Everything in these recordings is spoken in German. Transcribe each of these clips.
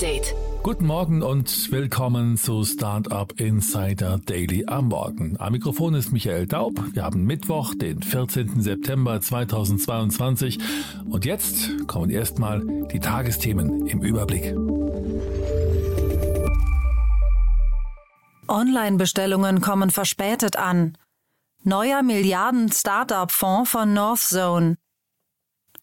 Update. Guten Morgen und willkommen zu Startup Insider Daily am Morgen. Am Mikrofon ist Michael Daub. Wir haben Mittwoch, den 14. September 2022 und jetzt kommen erstmal die Tagesthemen im Überblick. Online-Bestellungen kommen verspätet an. Neuer Milliarden-Startup-Fonds von Northzone.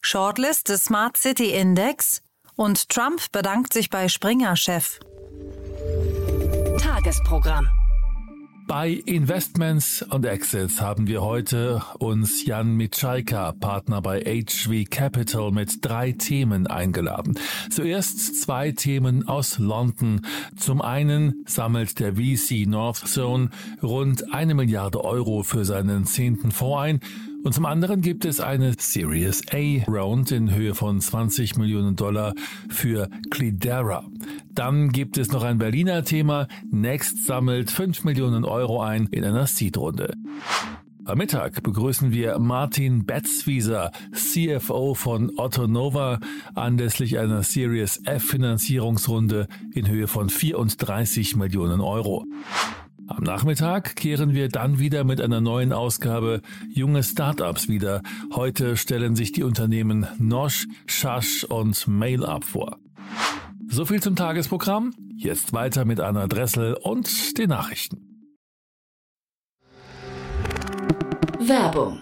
Shortlist des Smart City Index und Trump bedankt sich bei Springer-Chef. Tagesprogramm. Bei Investments und Exits haben wir heute uns Jan Mitschaika, Partner bei HV Capital, mit drei Themen eingeladen. Zuerst zwei Themen aus London. Zum einen sammelt der VC North Zone rund eine Milliarde Euro für seinen zehnten Fonds ein und zum anderen gibt es eine Series A Round in Höhe von 20 Millionen Dollar für Clidera. Dann gibt es noch ein Berliner Thema. Next sammelt 5 Millionen Euro ein in einer Seed-Runde. Am Mittag begrüßen wir Martin Betzwieser, CFO von Otto Nova, anlässlich einer Series F Finanzierungsrunde in Höhe von 34 Millionen Euro. Am Nachmittag kehren wir dann wieder mit einer neuen Ausgabe Junge Startups wieder. Heute stellen sich die Unternehmen Nosh, Shash und MailUp vor. So viel zum Tagesprogramm. Jetzt weiter mit Anna Dressel und den Nachrichten. Werbung.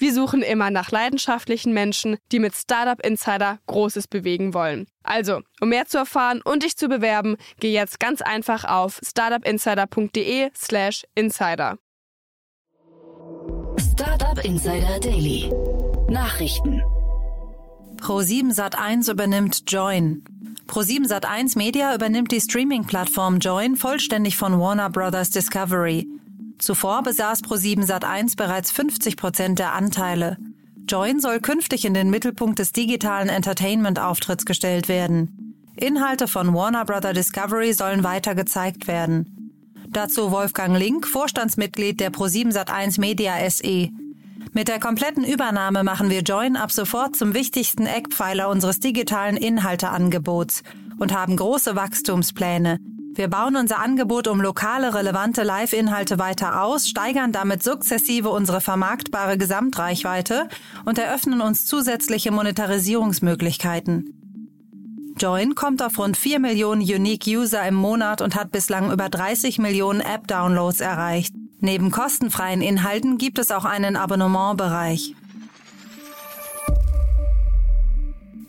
Wir suchen immer nach leidenschaftlichen Menschen, die mit Startup Insider Großes bewegen wollen. Also, um mehr zu erfahren und dich zu bewerben, geh jetzt ganz einfach auf startupinsider.de/slash insider. Startup Insider Daily. Nachrichten. Pro7 Sat1 übernimmt Join. Pro7 Sat1 Media übernimmt die Streaming-Plattform Join vollständig von Warner Brothers Discovery. Zuvor besaß Pro7 Sat1 bereits 50 Prozent der Anteile. Join soll künftig in den Mittelpunkt des digitalen Entertainment-Auftritts gestellt werden. Inhalte von Warner Brother Discovery sollen weiter gezeigt werden. Dazu Wolfgang Link, Vorstandsmitglied der Pro7 Sat1 Media SE. Mit der kompletten Übernahme machen wir Join ab sofort zum wichtigsten Eckpfeiler unseres digitalen Inhalteangebots und haben große Wachstumspläne. Wir bauen unser Angebot um lokale, relevante Live-Inhalte weiter aus, steigern damit sukzessive unsere vermarktbare Gesamtreichweite und eröffnen uns zusätzliche Monetarisierungsmöglichkeiten. Join kommt auf rund 4 Millionen Unique User im Monat und hat bislang über 30 Millionen App-Downloads erreicht. Neben kostenfreien Inhalten gibt es auch einen Abonnementbereich.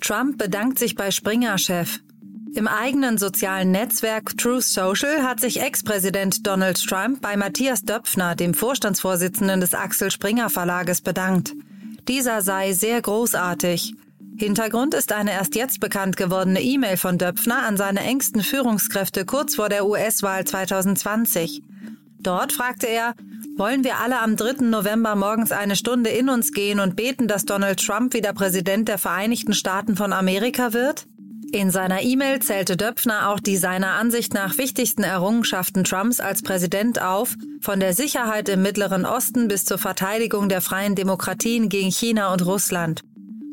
Trump bedankt sich bei Springer-Chef. Im eigenen sozialen Netzwerk Truth Social hat sich Ex-Präsident Donald Trump bei Matthias Döpfner, dem Vorstandsvorsitzenden des Axel Springer Verlages, bedankt. Dieser sei sehr großartig. Hintergrund ist eine erst jetzt bekannt gewordene E-Mail von Döpfner an seine engsten Führungskräfte kurz vor der US-Wahl 2020. Dort fragte er, wollen wir alle am 3. November morgens eine Stunde in uns gehen und beten, dass Donald Trump wieder Präsident der Vereinigten Staaten von Amerika wird? In seiner E-Mail zählte Döpfner auch die seiner Ansicht nach wichtigsten Errungenschaften Trumps als Präsident auf, von der Sicherheit im Mittleren Osten bis zur Verteidigung der freien Demokratien gegen China und Russland.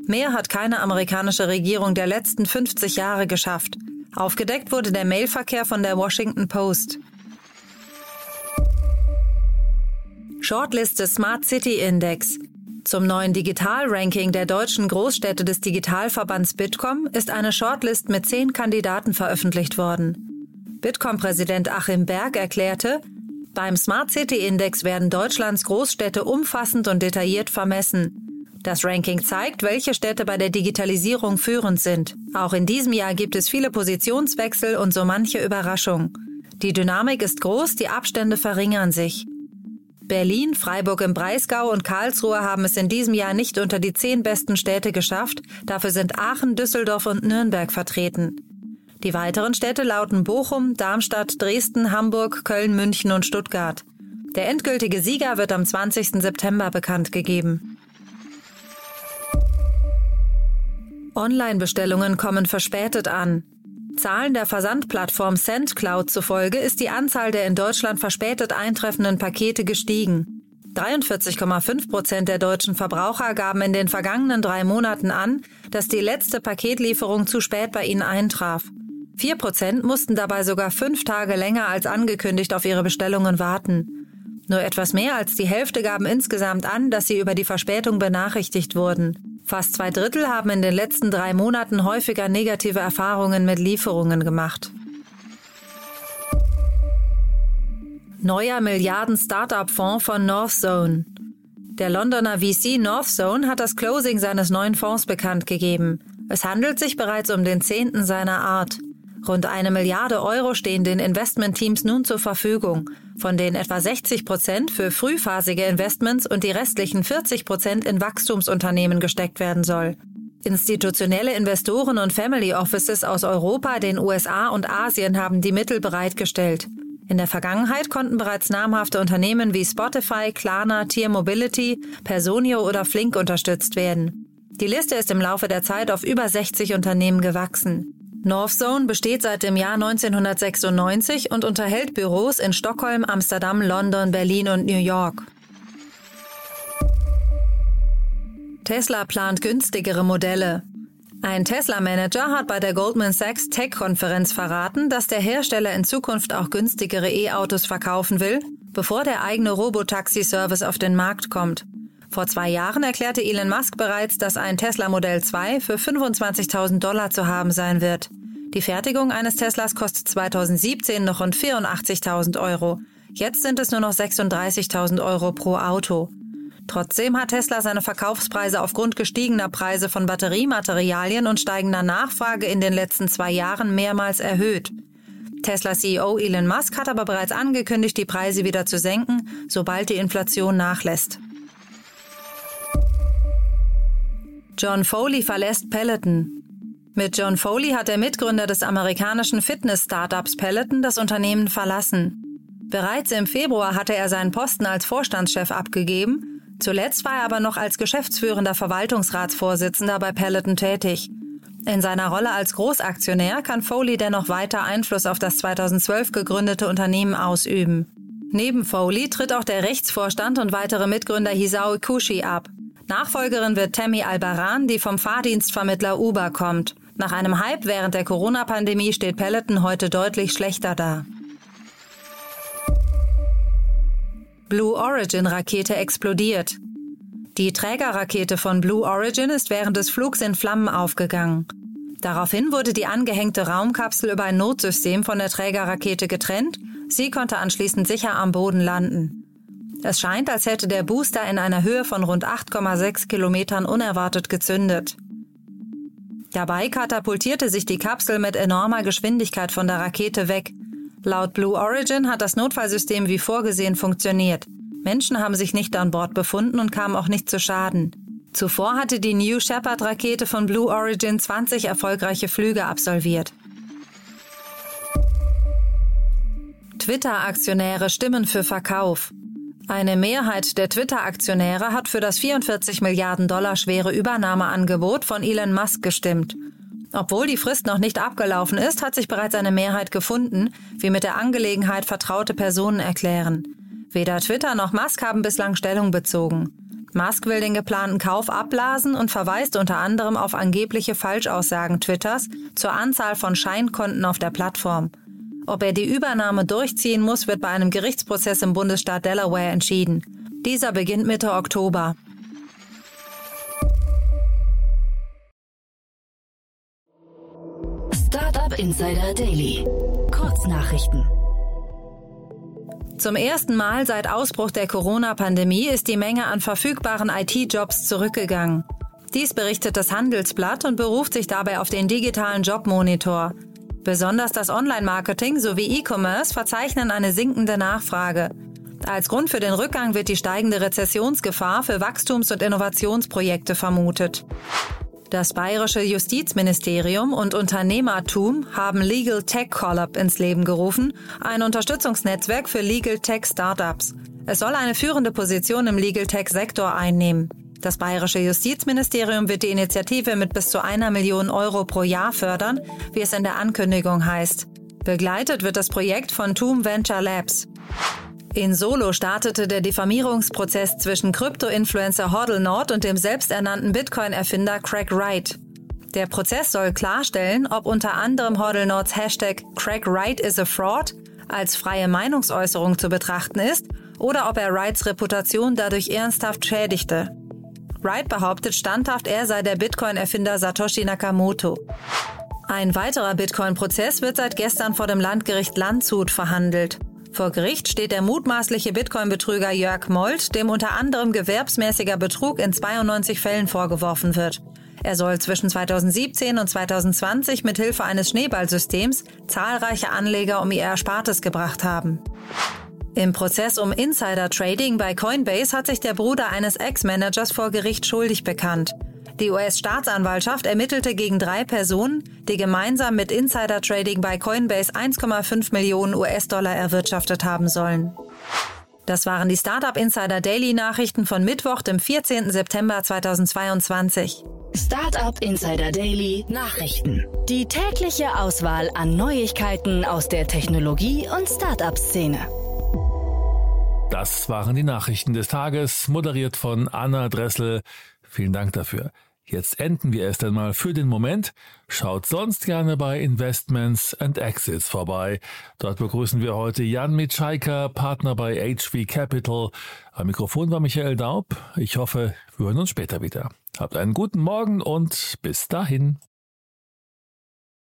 Mehr hat keine amerikanische Regierung der letzten 50 Jahre geschafft. Aufgedeckt wurde der Mailverkehr von der Washington Post. Shortlist des Smart City Index. Zum neuen Digital-Ranking der deutschen Großstädte des Digitalverbands Bitkom ist eine Shortlist mit zehn Kandidaten veröffentlicht worden. Bitkom-Präsident Achim Berg erklärte, beim Smart City Index werden Deutschlands Großstädte umfassend und detailliert vermessen. Das Ranking zeigt, welche Städte bei der Digitalisierung führend sind. Auch in diesem Jahr gibt es viele Positionswechsel und so manche Überraschung. Die Dynamik ist groß, die Abstände verringern sich. Berlin, Freiburg im Breisgau und Karlsruhe haben es in diesem Jahr nicht unter die zehn besten Städte geschafft. Dafür sind Aachen, Düsseldorf und Nürnberg vertreten. Die weiteren Städte lauten Bochum, Darmstadt, Dresden, Hamburg, Köln, München und Stuttgart. Der endgültige Sieger wird am 20. September bekannt gegeben. Online-Bestellungen kommen verspätet an. Zahlen der Versandplattform SendCloud zufolge ist die Anzahl der in Deutschland verspätet eintreffenden Pakete gestiegen. 43,5 Prozent der deutschen Verbraucher gaben in den vergangenen drei Monaten an, dass die letzte Paketlieferung zu spät bei ihnen eintraf. Vier Prozent mussten dabei sogar fünf Tage länger als angekündigt auf ihre Bestellungen warten. Nur etwas mehr als die Hälfte gaben insgesamt an, dass sie über die Verspätung benachrichtigt wurden. Fast zwei Drittel haben in den letzten drei Monaten häufiger negative Erfahrungen mit Lieferungen gemacht. Neuer Milliarden-Startup-Fonds von Northzone. Der Londoner VC Northzone hat das Closing seines neuen Fonds bekannt gegeben. Es handelt sich bereits um den zehnten seiner Art. Rund eine Milliarde Euro stehen den Investmentteams nun zur Verfügung, von denen etwa 60 Prozent für frühphasige Investments und die restlichen 40 Prozent in Wachstumsunternehmen gesteckt werden soll. Institutionelle Investoren und Family Offices aus Europa, den USA und Asien haben die Mittel bereitgestellt. In der Vergangenheit konnten bereits namhafte Unternehmen wie Spotify, Klarna, Tier Mobility, Personio oder Flink unterstützt werden. Die Liste ist im Laufe der Zeit auf über 60 Unternehmen gewachsen. Northzone besteht seit dem Jahr 1996 und unterhält Büros in Stockholm, Amsterdam, London, Berlin und New York. Tesla plant günstigere Modelle. Ein Tesla-Manager hat bei der Goldman Sachs Tech-Konferenz verraten, dass der Hersteller in Zukunft auch günstigere E-Autos verkaufen will, bevor der eigene Robotaxi-Service auf den Markt kommt. Vor zwei Jahren erklärte Elon Musk bereits, dass ein Tesla Modell 2 für 25.000 Dollar zu haben sein wird. Die Fertigung eines Teslas kostet 2017 noch rund 84.000 Euro. Jetzt sind es nur noch 36.000 Euro pro Auto. Trotzdem hat Tesla seine Verkaufspreise aufgrund gestiegener Preise von Batteriematerialien und steigender Nachfrage in den letzten zwei Jahren mehrmals erhöht. Tesla-CEO Elon Musk hat aber bereits angekündigt, die Preise wieder zu senken, sobald die Inflation nachlässt. John Foley verlässt Peloton. Mit John Foley hat der Mitgründer des amerikanischen Fitness-Startups Peloton das Unternehmen verlassen. Bereits im Februar hatte er seinen Posten als Vorstandschef abgegeben, zuletzt war er aber noch als geschäftsführender Verwaltungsratsvorsitzender bei Peloton tätig. In seiner Rolle als Großaktionär kann Foley dennoch weiter Einfluss auf das 2012 gegründete Unternehmen ausüben. Neben Foley tritt auch der Rechtsvorstand und weitere Mitgründer Hisao Kushi ab. Nachfolgerin wird Tammy Albaran, die vom Fahrdienstvermittler Uber kommt. Nach einem Hype während der Corona-Pandemie steht Peloton heute deutlich schlechter da. Blue Origin Rakete explodiert. Die Trägerrakete von Blue Origin ist während des Flugs in Flammen aufgegangen. Daraufhin wurde die angehängte Raumkapsel über ein Notsystem von der Trägerrakete getrennt. Sie konnte anschließend sicher am Boden landen. Es scheint, als hätte der Booster in einer Höhe von rund 8,6 Kilometern unerwartet gezündet. Dabei katapultierte sich die Kapsel mit enormer Geschwindigkeit von der Rakete weg. Laut Blue Origin hat das Notfallsystem wie vorgesehen funktioniert. Menschen haben sich nicht an Bord befunden und kamen auch nicht zu Schaden. Zuvor hatte die New Shepard Rakete von Blue Origin 20 erfolgreiche Flüge absolviert. Twitter-Aktionäre stimmen für Verkauf. Eine Mehrheit der Twitter-Aktionäre hat für das 44 Milliarden Dollar schwere Übernahmeangebot von Elon Musk gestimmt. Obwohl die Frist noch nicht abgelaufen ist, hat sich bereits eine Mehrheit gefunden, wie mit der Angelegenheit vertraute Personen erklären. Weder Twitter noch Musk haben bislang Stellung bezogen. Musk will den geplanten Kauf abblasen und verweist unter anderem auf angebliche Falschaussagen Twitters zur Anzahl von Scheinkonten auf der Plattform. Ob er die Übernahme durchziehen muss, wird bei einem Gerichtsprozess im Bundesstaat Delaware entschieden. Dieser beginnt Mitte Oktober. Startup Insider Daily. Kurznachrichten. Zum ersten Mal seit Ausbruch der Corona-Pandemie ist die Menge an verfügbaren IT-Jobs zurückgegangen. Dies berichtet das Handelsblatt und beruft sich dabei auf den digitalen Jobmonitor. Besonders das Online-Marketing sowie E-Commerce verzeichnen eine sinkende Nachfrage. Als Grund für den Rückgang wird die steigende Rezessionsgefahr für Wachstums- und Innovationsprojekte vermutet. Das bayerische Justizministerium und Unternehmertum haben Legal Tech Collab ins Leben gerufen, ein Unterstützungsnetzwerk für Legal Tech Startups. Es soll eine führende Position im Legal Tech Sektor einnehmen. Das bayerische Justizministerium wird die Initiative mit bis zu einer Million Euro pro Jahr fördern, wie es in der Ankündigung heißt. Begleitet wird das Projekt von Toom Venture Labs. In Solo startete der Diffamierungsprozess zwischen Krypto-Influencer Hodl Nord und dem selbsternannten Bitcoin-Erfinder Craig Wright. Der Prozess soll klarstellen, ob unter anderem Hodl Nords Hashtag Craig Wright is a Fraud als freie Meinungsäußerung zu betrachten ist oder ob er Wrights Reputation dadurch ernsthaft schädigte. Wright behauptet standhaft, er sei der Bitcoin-Erfinder Satoshi Nakamoto. Ein weiterer Bitcoin-Prozess wird seit gestern vor dem Landgericht Landshut verhandelt. Vor Gericht steht der mutmaßliche Bitcoin-Betrüger Jörg Molt, dem unter anderem gewerbsmäßiger Betrug in 92 Fällen vorgeworfen wird. Er soll zwischen 2017 und 2020 mit Hilfe eines Schneeballsystems zahlreiche Anleger um ihr Erspartes gebracht haben. Im Prozess um Insider-Trading bei Coinbase hat sich der Bruder eines Ex-Managers vor Gericht schuldig bekannt. Die US-Staatsanwaltschaft ermittelte gegen drei Personen, die gemeinsam mit Insider-Trading bei Coinbase 1,5 Millionen US-Dollar erwirtschaftet haben sollen. Das waren die Startup Insider Daily Nachrichten von Mittwoch, dem 14. September 2022. Startup Insider Daily Nachrichten. Die tägliche Auswahl an Neuigkeiten aus der Technologie- und Startup-Szene. Das waren die Nachrichten des Tages, moderiert von Anna Dressel. Vielen Dank dafür. Jetzt enden wir erst einmal für den Moment. Schaut sonst gerne bei Investments and Exits vorbei. Dort begrüßen wir heute Jan Mitschaiker, Partner bei HV Capital. Am Mikrofon war Michael Daub. Ich hoffe, wir hören uns später wieder. Habt einen guten Morgen und bis dahin.